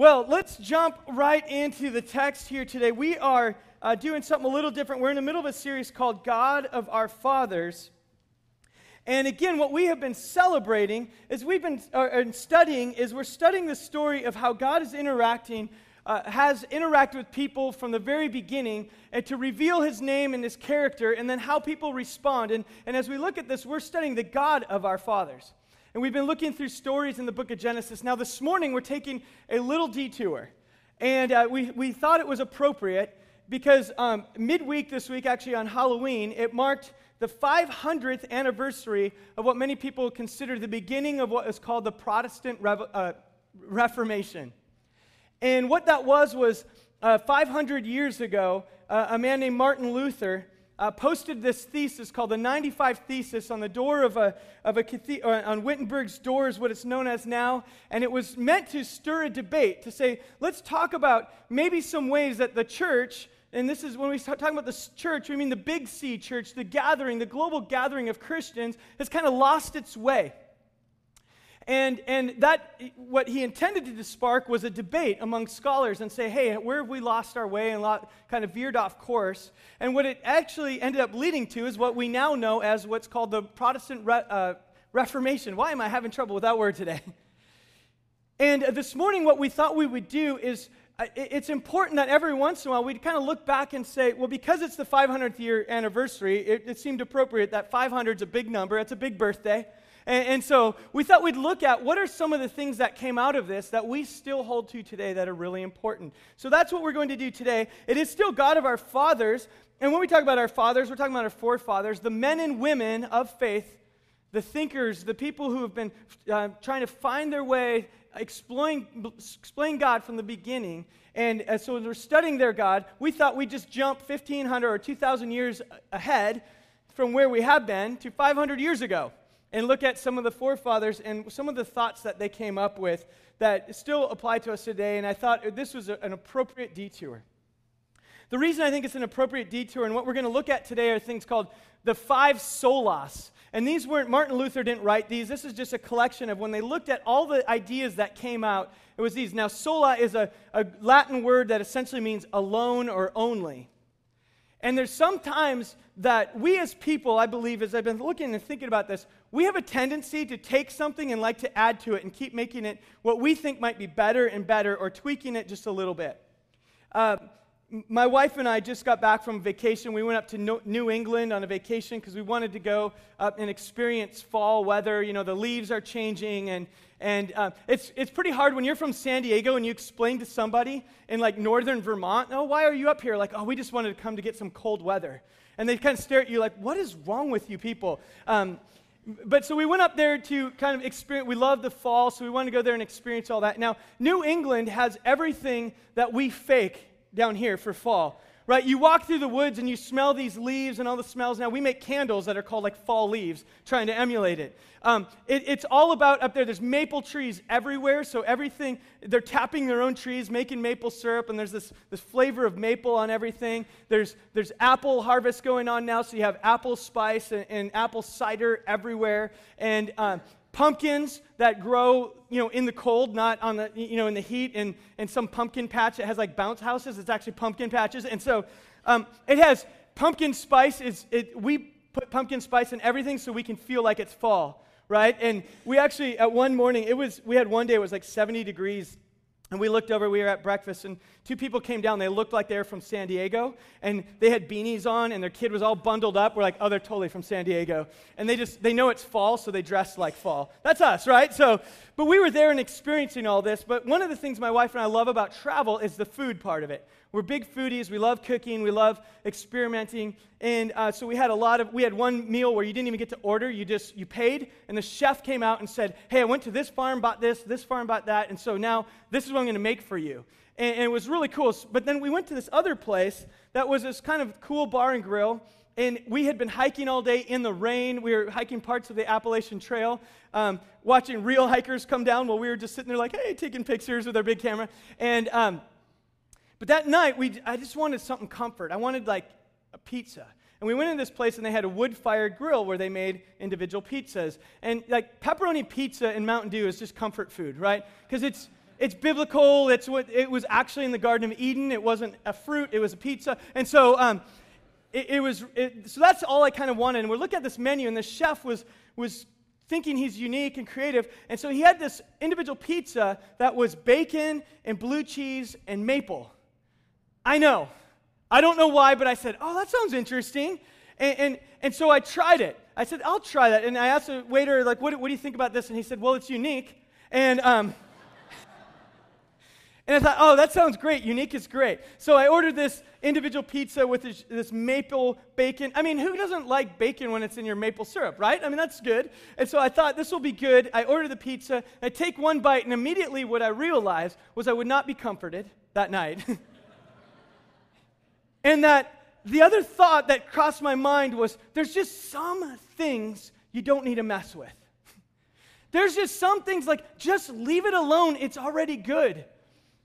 Well, let's jump right into the text here today. We are uh, doing something a little different. We're in the middle of a series called God of Our Fathers. And again, what we have been celebrating is we've been uh, studying is we're studying the story of how God is interacting, uh, has interacted with people from the very beginning, and to reveal His name and His character, and then how people respond. And, and as we look at this, we're studying the God of our fathers. And we've been looking through stories in the book of Genesis. Now, this morning, we're taking a little detour. And uh, we, we thought it was appropriate because um, midweek this week, actually on Halloween, it marked the 500th anniversary of what many people consider the beginning of what is called the Protestant Revo- uh, Reformation. And what that was was uh, 500 years ago, uh, a man named Martin Luther uh, posted this thesis called the 95 Thesis on the door of a, of a cathedral, uh, on Wittenberg's door is what it's known as now. And it was meant to stir a debate, to say, let's talk about maybe some ways that the church, and this is when we start talking about the church, we mean the big C church, the gathering, the global gathering of Christians, has kind of lost its way. And, and that, what he intended to spark was a debate among scholars and say, hey, where have we lost our way and kind of veered off course? And what it actually ended up leading to is what we now know as what's called the Protestant Re- uh, Reformation. Why am I having trouble with that word today? And this morning, what we thought we would do is uh, it's important that every once in a while we'd kind of look back and say, well, because it's the 500th year anniversary, it, it seemed appropriate that 500 is a big number, it's a big birthday. And, and, so we thought we'd look at what are some of the things that came out of this that we still hold to today that are really important. So that's what we're going to do today. It is still God of our fathers. And when we talk about our fathers, we're talking about our forefathers, the men and women of faith, the thinkers, the people who have been uh, trying to find their way, explain, explain God from the beginning. And uh, so as we're studying their God, we thought we'd just jump 1,500 or 2,000 years ahead from where we have been to 500 years ago and look at some of the forefathers and some of the thoughts that they came up with that still apply to us today. And I thought this was a, an appropriate detour. The reason I think it's an appropriate detour and what we're going to look at today are things called the five solas. And these weren't, Martin Luther didn't write these. This is just a collection of when they looked at all the ideas that came out, it was these. Now, sola is a, a Latin word that essentially means alone or only. And there's sometimes that we as people, I believe, as I've been looking and thinking about this, we have a tendency to take something and like to add to it and keep making it what we think might be better and better or tweaking it just a little bit. Uh, my wife and I just got back from vacation. We went up to New England on a vacation because we wanted to go up and experience fall weather. You know, the leaves are changing, and, and uh, it's, it's pretty hard when you're from San Diego and you explain to somebody in like northern Vermont, oh, why are you up here? Like, oh, we just wanted to come to get some cold weather. And they kind of stare at you like, what is wrong with you people? Um, but so we went up there to kind of experience, we love the fall, so we wanted to go there and experience all that. Now, New England has everything that we fake down here for fall right? You walk through the woods and you smell these leaves and all the smells. Now, we make candles that are called like fall leaves, trying to emulate it. Um, it. It's all about up there. There's maple trees everywhere, so everything, they're tapping their own trees, making maple syrup, and there's this, this flavor of maple on everything. There's, there's apple harvest going on now, so you have apple spice and, and apple cider everywhere. And um, pumpkins that grow you know in the cold not on the you know in the heat and, and some pumpkin patch that has like bounce houses. It's actually pumpkin patches. And so um, it has pumpkin spice is it, we put pumpkin spice in everything so we can feel like it's fall right? And we actually at one morning it was we had one day it was like 70 degrees and we looked over, we were at breakfast, and two people came down. They looked like they were from San Diego, and they had beanies on, and their kid was all bundled up. We're like, oh, they're totally from San Diego. And they just, they know it's fall, so they dress like fall. That's us, right? So, but we were there and experiencing all this. But one of the things my wife and I love about travel is the food part of it. We're big foodies. We love cooking. We love experimenting. And uh, so we had a lot of, we had one meal where you didn't even get to order. You just, you paid. And the chef came out and said, hey, I went to this farm, bought this, this farm, bought that. And so now this is what I'm going to make for you. And, and it was really cool. But then we went to this other place that was this kind of cool bar and grill. And we had been hiking all day in the rain. We were hiking parts of the Appalachian Trail, um, watching real hikers come down while we were just sitting there, like, hey, taking pictures with our big camera. And um, but that night, we, I just wanted something comfort. I wanted like a pizza. And we went in this place and they had a wood fired grill where they made individual pizzas. And like pepperoni pizza and Mountain Dew is just comfort food, right? Because it's, it's biblical. It's what it was actually in the Garden of Eden. It wasn't a fruit, it was a pizza. And so um, it, it, was, it, so that's all I kind of wanted. And we look at this menu, and the chef was, was thinking he's unique and creative. And so he had this individual pizza that was bacon and blue cheese and maple. I know. I don't know why, but I said, oh, that sounds interesting. And, and, and so I tried it. I said, I'll try that. And I asked the waiter, like, what, what do you think about this? And he said, well, it's unique. And, um, and I thought, oh, that sounds great. Unique is great. So I ordered this individual pizza with this, this, maple bacon. I mean, who doesn't like bacon when it's in your maple syrup, right? I mean, that's good. And so I thought this will be good. I ordered the pizza. I take one bite, and immediately what I realized was I would not be comforted that night. and that the other thought that crossed my mind was there's just some things you don't need to mess with. There's just some things like just leave it alone, it's already good.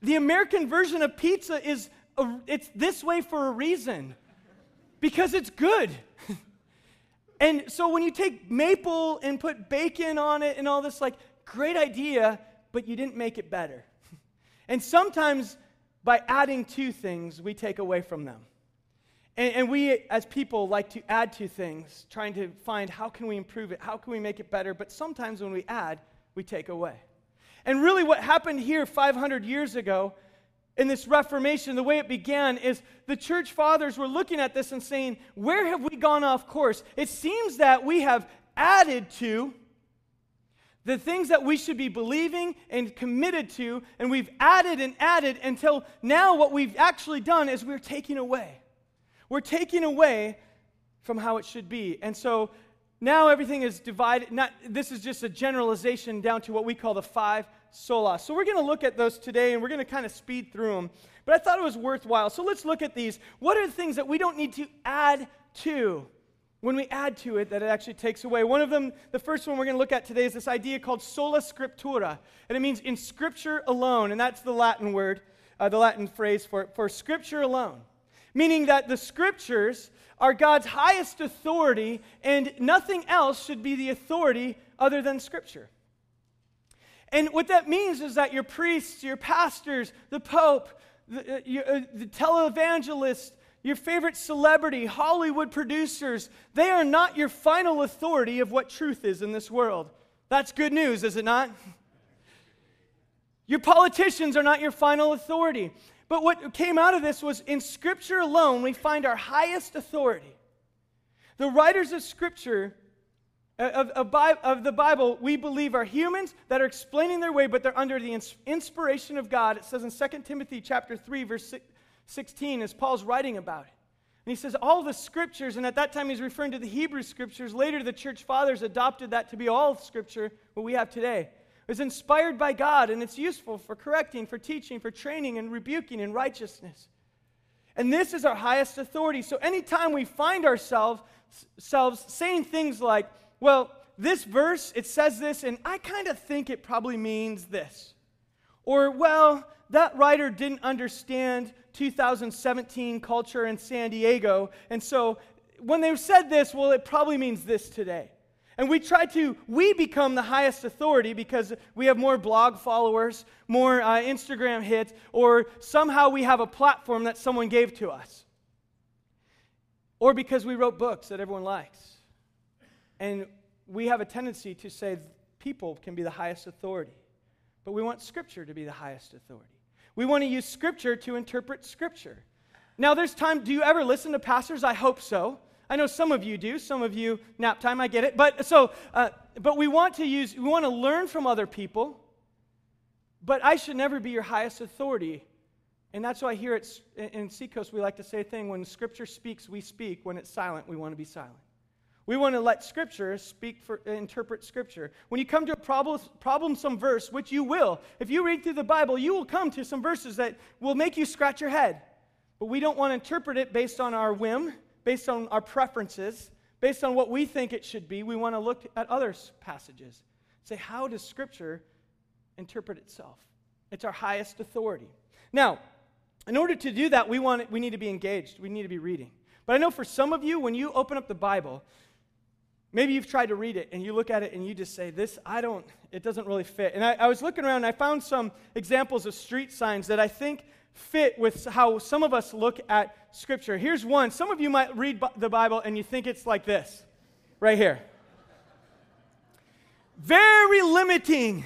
The American version of pizza is a, it's this way for a reason. Because it's good. and so when you take maple and put bacon on it and all this like great idea, but you didn't make it better. and sometimes by adding to things, we take away from them. And, and, we, as people, like to add to things, trying to find how can we improve it, how can we make it better. But sometimes when we add, we take away. And really, what happened here 500 years ago in this Reformation, the way it began is the church fathers were looking at this and saying, Where have we gone off course? It seems that we have added to the things that we should be believing and committed to, and we've added and added until now what we've actually done is we're taking away. We're taking away from how it should be. And so now everything is divided. Not, this is just a generalization down to what we call the five solas. So we're going to look at those today and we're going to kind of speed through them. But I thought it was worthwhile. So let's look at these. What are the things that we don't need to add to? When we add to it, that it actually takes away. One of them, the first one we're going to look at today is this idea called sola scriptura. And it means in scripture alone. And that's the Latin word, uh, the Latin phrase for, for scripture alone. Meaning that the scriptures are God's highest authority, and nothing else should be the authority other than Scripture. And what that means is that your priests, your pastors, the Pope, the, uh, your, uh, the televangelist, your favorite celebrity, Hollywood producers, they are not your final authority of what truth is in this world. That's good news, is it not? Your politicians are not your final authority. But what came out of this was in Scripture alone, we find our highest authority. The writers of Scripture, uh, of, of, of, the Bible, we believe are humans that are explaining their way, but they're under the inspiration of God. It says in 2 Timothy chapter 3, verse 16, as Paul's writing about it. And he says, all the scriptures, and at that time he's referring to the Hebrew scriptures. Later, the church fathers adopted that to be all scripture, what we have today is inspired by God and it's useful for correcting, for teaching, for training, and rebuking in righteousness. And this is our highest authority. So anytime we find ourselves selves saying things like, well, this verse, it says this, and I kind of think it probably means this. Or, well, that writer didn't understand 2017 culture in San Diego, and so when they said this, well, it probably means this today. And we try to, we become the highest authority because we have more blog followers, more uh, Instagram hits, or somehow we have a platform that someone gave to us. Or because we wrote books that everyone likes. And we have a tendency to say people can be the highest authority. But we want Scripture to be the highest authority. We want to use Scripture to interpret Scripture. Now, there's time, do you ever listen to pastors? I hope so. I know some of you do. Some of you nap time. I get it. But so, uh, but we want to use. We want to learn from other people. But I should never be your highest authority. And that's why here at, in Seacoast we like to say a thing: when Scripture speaks, we speak. When it's silent, we want to be silent. We want to let Scripture speak for uh, interpret Scripture. When you come to a problem, problem some verse, which you will, if you read through the Bible, you will come to some verses that will make you scratch your head. But we don't want to interpret it based on our whim based on our preferences, based on what we think it should be, we want to look at other passages. Say, how does Scripture interpret itself? It's our highest authority. Now, in order to do that, we, want, we need to be engaged. We need to be reading. But I know for some of you, when you open up the Bible, maybe you've tried to read it and you look at it and you just say, This, I don't, it doesn't really fit. And I, I was looking around and I found some examples of street signs that I think fit with how some of us look at Scripture. Here's one. Some of you might read the Bible and you think it's like this, right here. Very limiting.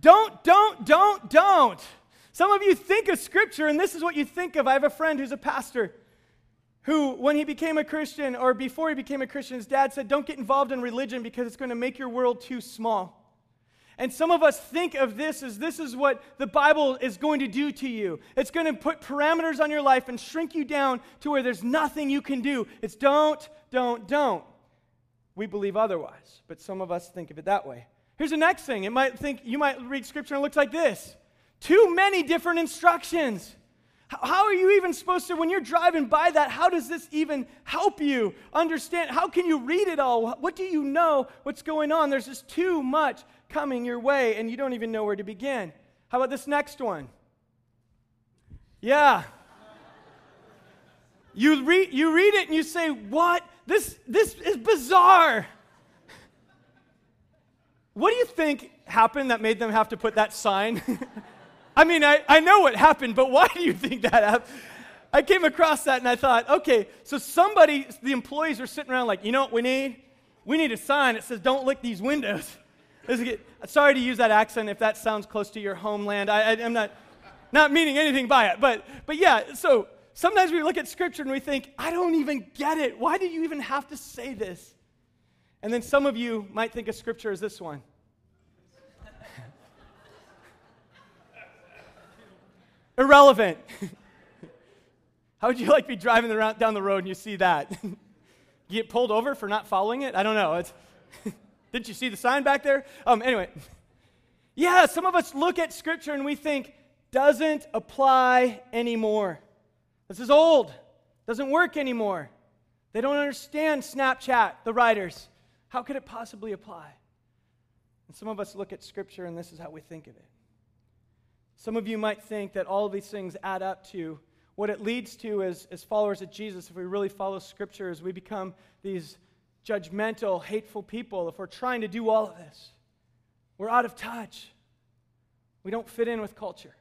Don't, don't, don't, don't. Some of you think of Scripture and this is what you think of. I have a friend who's a pastor who, when he became a Christian or before he became a Christian, his dad said, Don't get involved in religion because it's going to make your world too small. And some of us think of this as this is what the Bible is going to do to you. It's going to put parameters on your life and shrink you down to where there's nothing you can do. It's don't, don't, don't. We believe otherwise, but some of us think of it that way. Here's the next thing. It might think you might read scripture and it looks like this. Too many different instructions. How are you even supposed to, when you're driving by that, how does this even help you understand? How can you read it all? What do you know what's going on? There's just too much coming your way, and you don't even know where to begin. How about this next one? Yeah. You read, you read it and you say, What? This, this is bizarre. What do you think happened that made them have to put that sign? I mean, I, I know what happened, but why do you think that happened? I came across that and I thought, okay, so somebody, the employees are sitting around like, you know what we need? We need a sign that says, don't lick these windows. Sorry to use that accent if that sounds close to your homeland. I, am not, not meaning anything by it. But, but yeah, so sometimes we look at scripture and we think, I don't even get it. Why do you even have to say this? And then some of you might think of scripture as this one Irrelevant. How would you like to be driving around, down the road and you see that? get pulled over for not following it? I don't know. didn't you see the sign back there? Um, anyway, yeah, some of us look at Scripture and we think, doesn't apply anymore. This is old, doesn't work anymore. They don't understand Snapchat, the writers. How could it possibly apply? And some of us look at Scripture and this is how we think of it. Some of you might think that all of these things add up to what it leads to as, as followers of Jesus, if we really follow Scripture, is we become these judgmental, hateful people. If we're trying to do all of this, we're out of touch. We don't fit in with culture.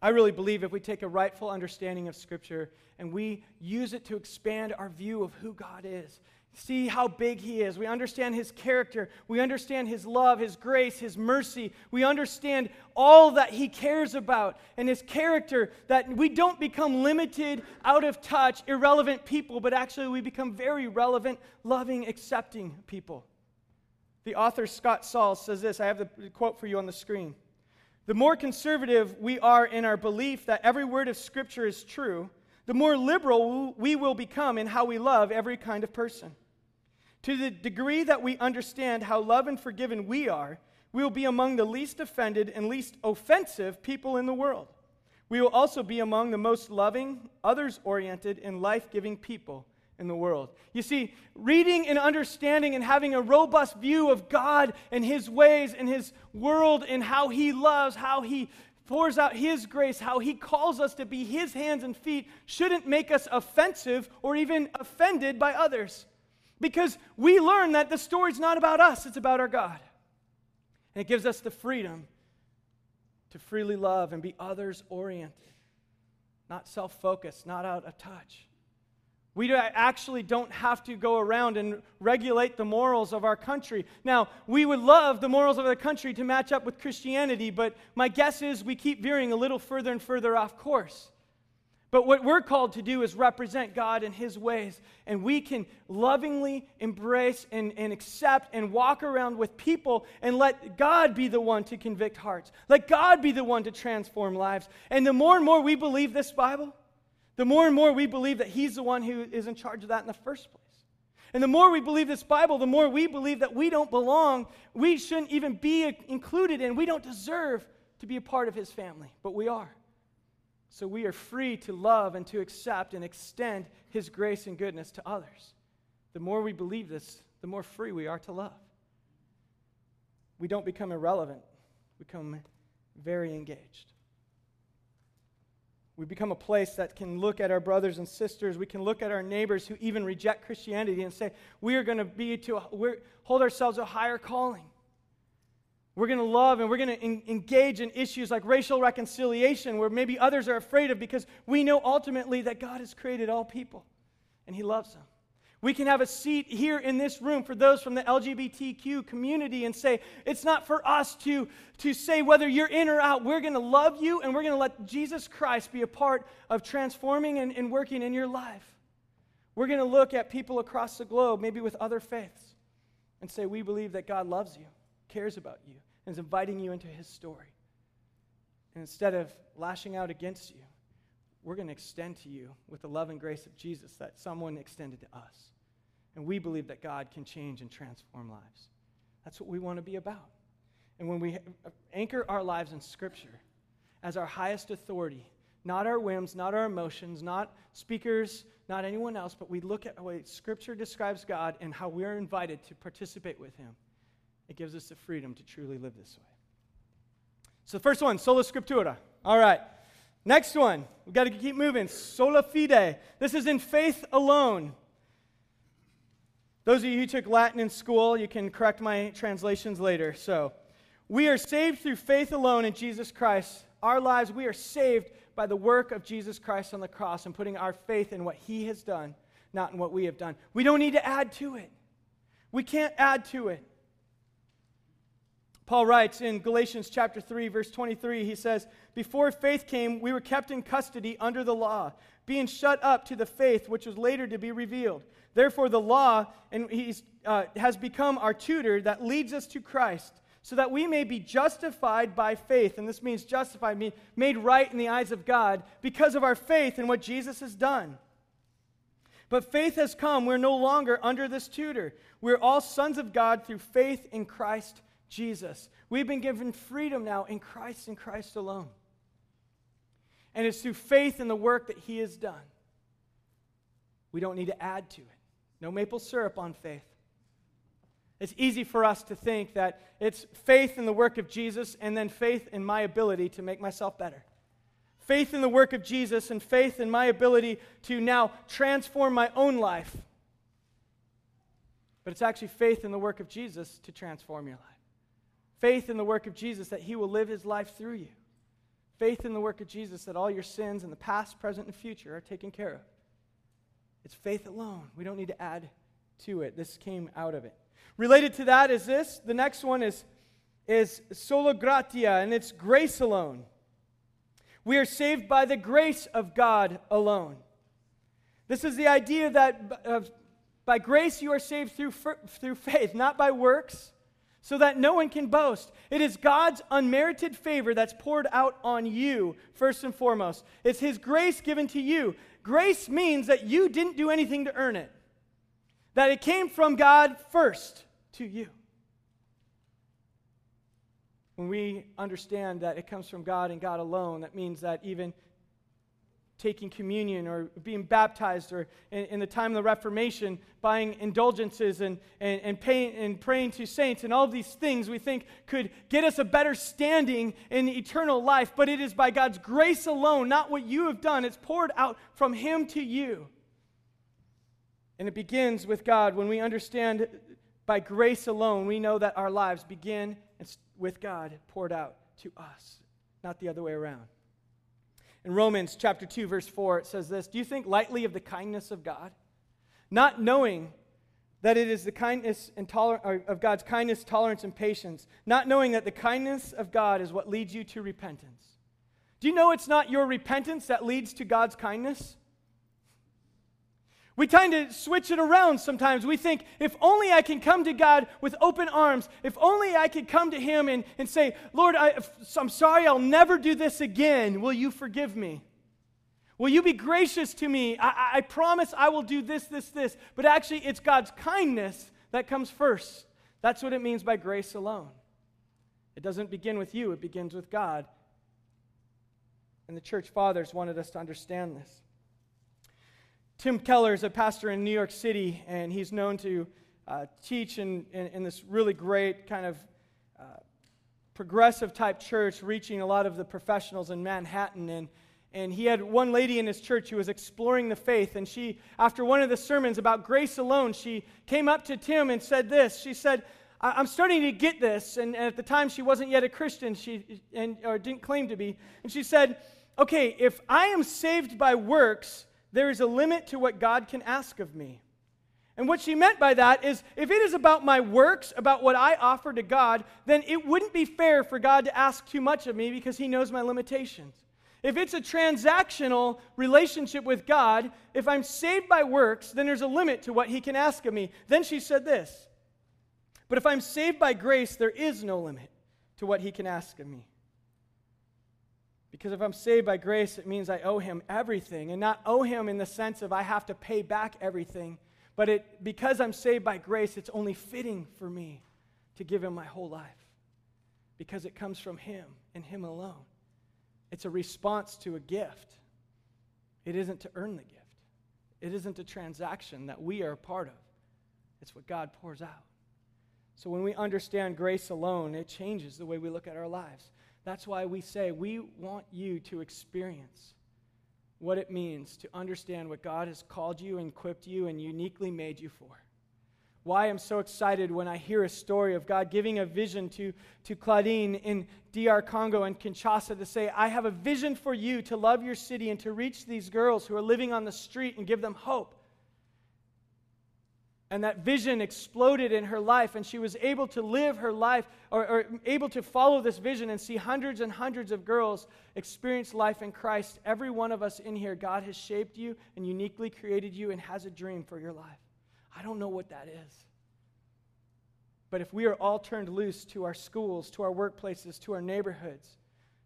I really believe if we take a rightful understanding of Scripture and we use it to expand our view of who God is see how big He is. We understand His character. We understand His love, His grace, His mercy. We understand all that He cares about and His character, that we don't become limited, out of touch, irrelevant people, but actually we become very relevant, loving, accepting people. The author Scott Sauls says this I have the quote for you on the screen. The more conservative we are in our belief that every word of Scripture is true, the more liberal we will become in how we love every kind of person. To the degree that we understand how loved and forgiven we are, we will be among the least offended and least offensive people in the world. We will also be among the most loving, others oriented, and life giving people in the world. You see, reading and understanding and having a robust view of God and His ways and His world and how He loves, how He pours out His grace, how He calls us to be His hands and feet shouldn't make us offensive or even offended by others. Because we learn that the story's not about us, it's about our God. And it gives us the freedom to freely love and be others oriented, not self focused, not out of touch. We actually don't have to go around and regulate the morals of our country. Now, we would love the morals of the country to match up with Christianity, but my guess is we keep veering a little further and further off course. But what we're called to do is represent God in His ways. And we can lovingly embrace and, and accept and walk around with people and let God be the one to convict hearts. Let God be the one to transform lives. And the more and more we believe this Bible, the more and more we believe that He's the one who is in charge of that in the first place. And the more we believe this Bible, the more we believe that we don't belong, we shouldn't even be included in, we don't deserve to be a part of His family, but we are. So we are free to love and to accept and extend His grace and goodness to others. The more we believe this, the more free we are to love. We don't become irrelevant, we become very engaged. We become a place that can look at our brothers and sisters. We can look at our neighbors who even reject Christianity and say, we are going to be to hold ourselves a higher calling. We're going to love and we're going to en- engage in issues like racial reconciliation, where maybe others are afraid of because we know ultimately that God has created all people and He loves them. We can have a seat here in this room for those from the LGBTQ community and say, it's not for us to, to say whether you're in or out. We're going to love you and we're going to let Jesus Christ be a part of transforming and, and working in your life. We're going to look at people across the globe, maybe with other faiths, and say, we believe that God loves you, cares about you, and is inviting you into his story. And instead of lashing out against you, we're going to extend to you with the love and grace of Jesus that someone extended to us. And we believe that God can change and transform lives. That's what we want to be about. And when we anchor our lives in Scripture as our highest authority, not our whims, not our emotions, not speakers, not anyone else, but we look at the way Scripture describes God and how we're invited to participate with Him, it gives us the freedom to truly live this way. So the first one, sola scriptura. All right. Next one, we've got to keep moving. Sola fide. This is in faith alone. Those of you who took Latin in school, you can correct my translations later. So, we are saved through faith alone in Jesus Christ. Our lives, we are saved by the work of Jesus Christ on the cross and putting our faith in what he has done, not in what we have done. We don't need to add to it. We can't add to it. Paul writes in Galatians chapter 3 verse 23 he says before faith came we were kept in custody under the law being shut up to the faith which was later to be revealed Therefore, the law and he's, uh, has become our tutor that leads us to Christ, so that we may be justified by faith. And this means justified, mean made right in the eyes of God because of our faith in what Jesus has done. But faith has come. We're no longer under this tutor. We're all sons of God through faith in Christ Jesus. We've been given freedom now in Christ and Christ alone. And it's through faith in the work that He has done. We don't need to add to it. No maple syrup on faith. It's easy for us to think that it's faith in the work of Jesus and then faith in my ability to make myself better. Faith in the work of Jesus and faith in my ability to now transform my own life. But it's actually faith in the work of Jesus to transform your life. Faith in the work of Jesus that he will live his life through you. Faith in the work of Jesus that all your sins in the past, present, and future are taken care of. It's faith alone. We don't need to add to it. This came out of it. Related to that is this. The next one is, is sola gratia, and it's grace alone. We are saved by the grace of God alone. This is the idea that uh, by grace you are saved through, through faith, not by works, so that no one can boast. It is God's unmerited favor that's poured out on you, first and foremost. It's His grace given to you. Grace means that you didn't do anything to earn it, that it came from God first to you. When we understand that it comes from God and God alone, that means that even taking communion or being baptized or in, in, the time of the Reformation, buying indulgences and, and, and, paying, and praying to saints and all of these things we think could get us a better standing in eternal life. But it is by God's grace alone, not what you have done. It's poured out from Him to you. And it begins with God. When we understand by grace alone, we know that our lives begin with God poured out to us, not the other way around. In Romans chapter 2 verse 4 it says this, "Do you think lightly of the kindness of God, not knowing that it is the kindness and toler- of God's kindness, tolerance and patience, not knowing that the kindness of God is what leads you to repentance?" Do you know it's not your repentance that leads to God's kindness? We tend to switch it around sometimes. We think, if only I can come to God with open arms, if only I could come to Him and, and say, Lord, I, I'm sorry, I'll never do this again. Will you forgive me? Will you be gracious to me? I, I promise I will do this, this, this. But actually, it's God's kindness that comes first. That's what it means by grace alone. It doesn't begin with you, it begins with God. And the church fathers wanted us to understand this. Tim Keller is a pastor in New York City, and he's known to uh, teach in, in, in, this really great kind of uh, progressive type church, reaching a lot of the professionals in Manhattan. And, And he had one lady in his church who was exploring the faith. And she, after one of the sermons about grace alone, she came up to Tim and said this. She said, I'm starting to get this. And, at the time, she wasn't yet a Christian, she, and, or didn't claim to be. And she said, Okay, if I am saved by works, there is a limit to what God can ask of me. And what she meant by that is if it is about my works, about what I offer to God, then it wouldn't be fair for God to ask too much of me because He knows my limitations. If it's a transactional relationship with God, if I'm saved by works, then there's a limit to what He can ask of me. Then she said this But if I'm saved by grace, there is no limit to what He can ask of me. Because if I'm saved by grace, it means I owe Him everything, and not owe Him in the sense of I have to pay back everything, but it, because I'm saved by grace, it's only fitting for me to give Him my whole life because it comes from Him and Him alone. It's a response to a gift. It isn't to earn the gift, it isn't a transaction that we are a part of. It's what God pours out. So when we understand grace alone, it changes the way we look at our lives. That's why we say we want you to experience what it means to understand what God has called you and equipped you and uniquely made you for why I'm so excited when I hear a story of God giving a vision to, to Claudine in DR Congo and Kinshasa to say, I have a vision for you to love your city and to reach these girls who are living on the street and give them hope. And that vision exploded in her life, and she was able to live her life or, or able to follow this vision and see hundreds and hundreds of girls experience life in Christ. Every one of us in here, God has shaped you and uniquely created you and has a dream for your life. I don't know what that is. But if we are all turned loose to our schools, to our workplaces, to our neighborhoods,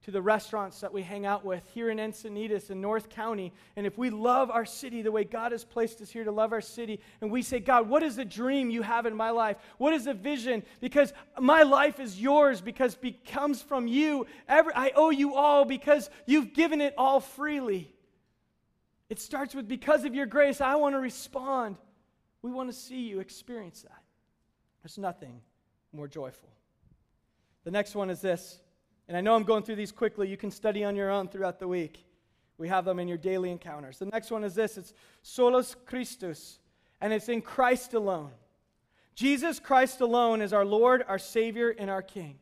to the restaurants that we hang out with here in Encinitas in North County, and if we love our city the way God has placed us here to love our city, and we say, God, what is the dream you have in my life? What is the vision? Because my life is yours, because it comes from you. Every, I owe you all because you've given it all freely. It starts with, because of your grace, I want to respond. We want to see you experience that. There's nothing more joyful. The next one is this, and I know I'm going through these quickly. You can study on your own throughout the week. We have them in your daily encounters. The next one is this it's Solus Christus, and it's in Christ alone. Jesus Christ alone is our Lord, our Savior, and our King.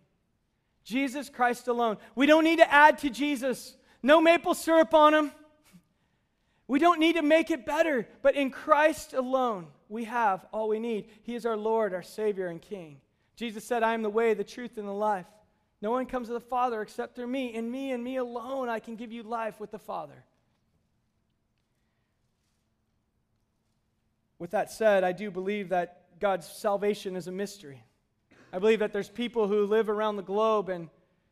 Jesus Christ alone. We don't need to add to Jesus. No maple syrup on him. We don't need to make it better, but in Christ alone we have all we need. He is our Lord, our Savior, and King. Jesus said, I am the way, the truth, and the life. No one comes to the Father except through me. In me and me alone, I can give you life with the Father. With that said, I do believe that God's salvation is a mystery. I believe that there's people who live around the globe and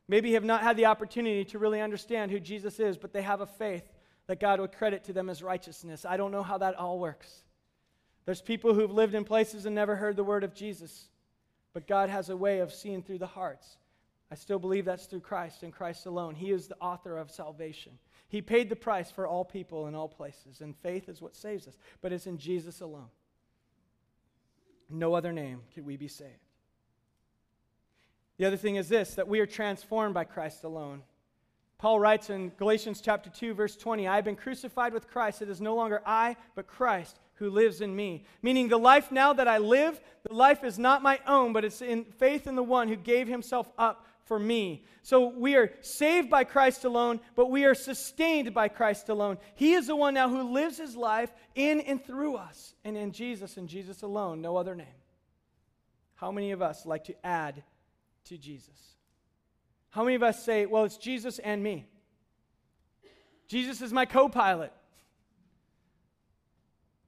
maybe have not had the opportunity to really understand who Jesus is, but they have a faith that God would credit to them as righteousness. I don't know how that all works. There's people who've lived in places and never heard the word of Jesus, but God has a way of seeing through the hearts. I still believe that's through Christ and Christ alone. He is the author of salvation. He paid the price for all people in all places, and faith is what saves us, but it's in Jesus alone. No other name can we be saved. The other thing is this that we are transformed by Christ alone. Paul writes in Galatians chapter 2 verse 20, I have been crucified with Christ. It is no longer I, but Christ who lives in me. Meaning, the life now that I live, the life is not my own, but it's in faith in the one who gave himself up for me. So we are saved by Christ alone, but we are sustained by Christ alone. He is the one now who lives his life in and through us, and in Jesus and Jesus alone, no other name. How many of us like to add to Jesus? How many of us say, well, it's Jesus and me? Jesus is my co pilot.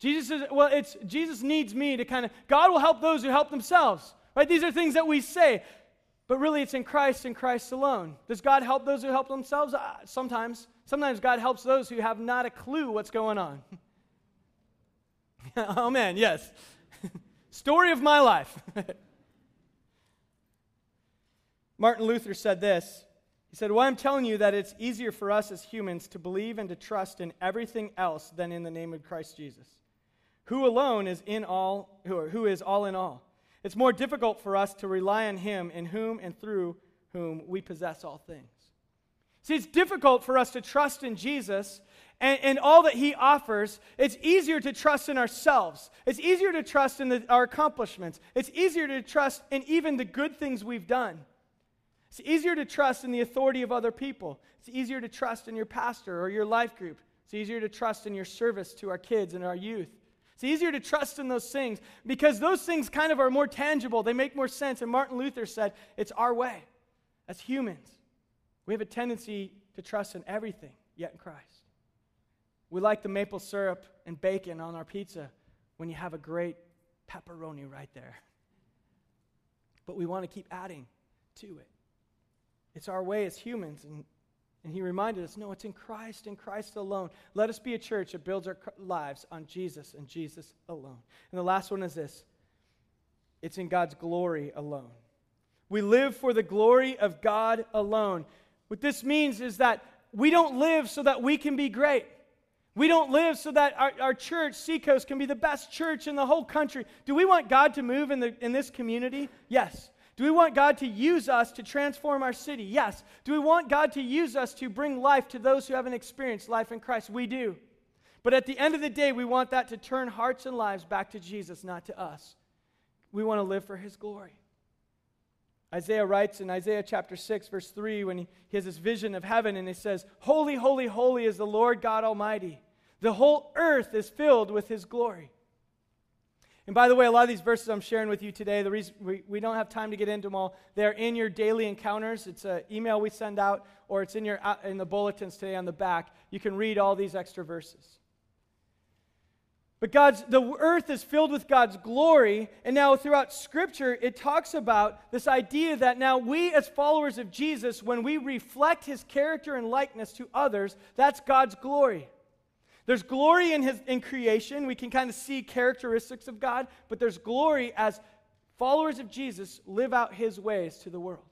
Jesus is, well, it's Jesus needs me to kind of, God will help those who help themselves. Right? These are things that we say. But really, it's in Christ and Christ alone. Does God help those who help themselves? Uh, sometimes. Sometimes God helps those who have not a clue what's going on. oh, man, yes. Story of my life. Martin Luther said this. He said, Well, I'm telling you that it's easier for us as humans to believe and to trust in everything else than in the name of Christ Jesus who alone is in all who, who is all in all it's more difficult for us to rely on him in whom and through whom we possess all things See, it's difficult for us to trust in Jesus and, and all that he offers. It's easier to trust in ourselves. It's easier to trust in the, our accomplishments. It's easier to trust in even the good things we've done. It's easier to trust in the authority of other people. It's easier to trust in your pastor or your life group. It's easier to trust in your service to our kids and our youth. It's easier to trust in those things because those things kind of are more tangible. They make more sense. And Martin Luther said, it's our way as humans. We have a tendency to trust in everything, yet in Christ. We like the maple syrup and bacon on our pizza when you have a great pepperoni right there. But we want to keep adding to it. It's our way as humans. And, and he reminded us no, it's in Christ and Christ alone. Let us be a church that builds our lives on Jesus and Jesus alone. And the last one is this it's in God's glory alone. We live for the glory of God alone. What this means is that we don't live so that we can be great. We don't live so that our, our church, Seacoast, can be the best church in the whole country. Do we want God to move in, the, in this community? Yes. Do we want God to use us to transform our city? Yes. Do we want God to use us to bring life to those who haven't experienced life in Christ? We do. But at the end of the day, we want that to turn hearts and lives back to Jesus, not to us. We want to live for his glory. Isaiah writes in Isaiah chapter 6, verse 3, when he, has this vision of heaven, and he says, Holy, holy, holy is the Lord God Almighty. The whole earth is filled with his glory. And by the way, a lot of these verses I'm sharing with you today, the reason we, we don't have time to get into them all, they're in your daily encounters. It's an email we send out, or it's in, your, uh, in the bulletins today on the back. You can read all these extra verses. But God's the earth is filled with God's glory, and now throughout scripture it talks about this idea that now we as followers of Jesus when we reflect his character and likeness to others, that's God's glory. There's glory in his in creation. We can kind of see characteristics of God, but there's glory as followers of Jesus live out his ways to the world.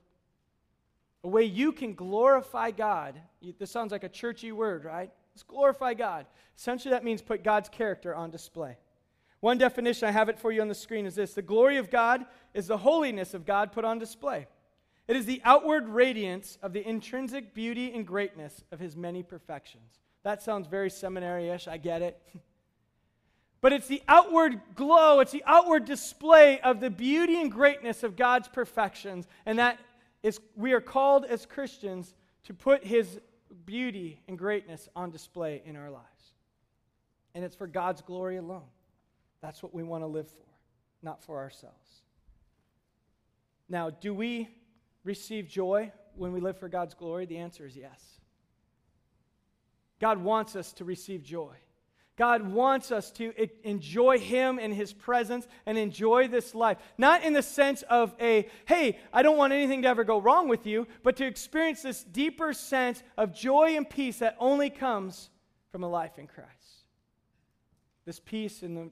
A way you can glorify God. This sounds like a churchy word, right? Let's glorify God. Essentially, that means put God's character on display. One definition, I have it for you on the screen, is this The glory of God is the holiness of God put on display. It is the outward radiance of the intrinsic beauty and greatness of his many perfections. That sounds very seminary ish, I get it. but it's the outward glow, it's the outward display of the beauty and greatness of God's perfections. And that is, we are called as Christians to put his beauty and greatness on display in our lives. And it's for God's glory alone. That's what we want to live for, not for ourselves. Now, do we receive joy when we live for God's glory? The answer is yes. God wants us to receive joy. God wants us to enjoy Him and His presence and enjoy this life. Not in the sense of a, hey, I don't want anything to ever go wrong with you, but to experience this deeper sense of joy and peace that only comes from a life in Christ. This peace in the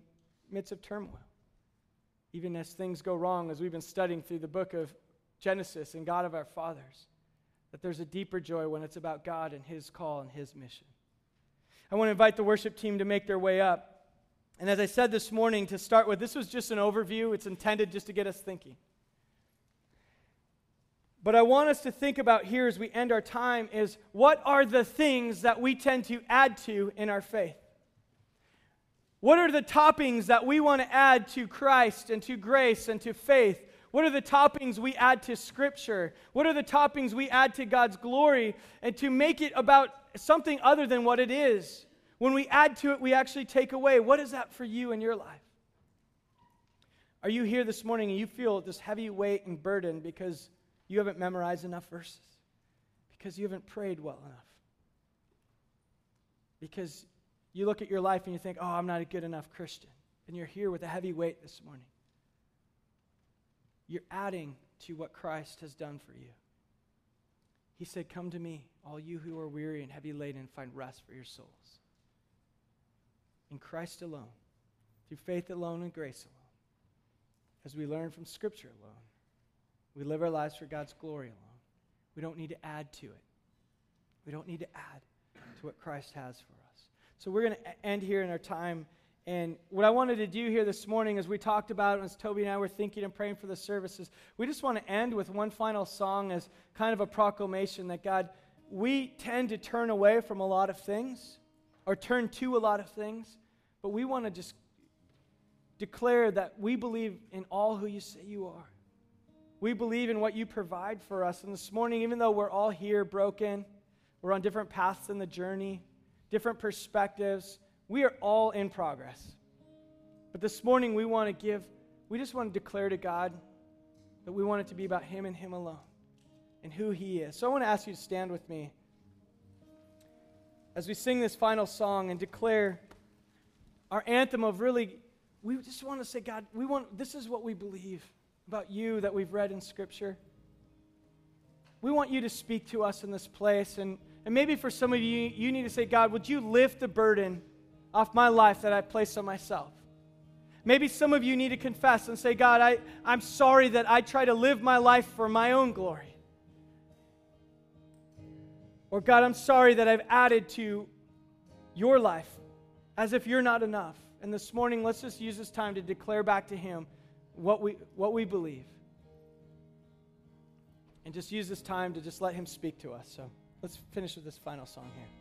midst of turmoil. Even as things go wrong, as we've been studying through the book of Genesis and God of our fathers, that there's a deeper joy when it's about God and His call and His mission. I want to invite the worship team to make their way up. And as I said this morning, to start with, this was just an overview. It's intended just to get us thinking. But I want us to think about here as we end our time is what are the things that we tend to add to in our faith? What are the toppings that we want to add to Christ and to grace and to faith? What are the toppings we add to Scripture? What are the toppings we add to God's glory and to make it about something other than what it is. When we add to it, we actually take away. What is that for you in your life? Are you here this morning and you feel this heavy weight and burden because you haven't memorized enough verses? Because you haven't prayed well enough? Because you look at your life and you think, oh, I'm not a good enough Christian. And you're here with a heavy weight this morning. You're adding to what Christ has done for you. He said, Come to me, all you who are weary and heavy laden, find rest for your souls. In Christ alone, through faith alone and grace alone, as we learn from Scripture alone, we live our lives for God's glory alone. We don't need to add to it. We don't need to add to what Christ has for us. So we're going to end here in our time and what I wanted to do here this morning, as we talked about, as Toby and I were thinking and praying for the services, we just want to end with one final song as kind of a proclamation that God, we tend to turn away from a lot of things or turn to a lot of things, but we want to just declare that we believe in all who you say you are. We believe in what you provide for us. And this morning, even though we're all here broken, we're on different paths in the journey, different perspectives, we are all in progress. But this morning, we want to give, we just want to declare to God that we want it to be about Him and Him alone and who He is. So I want to ask you to stand with me as we sing this final song and declare our anthem of really, we just want to say, God, we want, this is what we believe about you that we've read in Scripture. We want you to speak to us in this place. And, and maybe for some of you, you need to say, God, would you lift the burden off my life that I placed on myself? Maybe some of you need to confess and say, God, I, I'm sorry that I try to live my life for my own glory. Or, God, I'm sorry that I've added to your life as if you're not enough. And this morning, let's just use this time to declare back to Him what we, what we believe. And just use this time to just let Him speak to us. So let's finish with this final song here.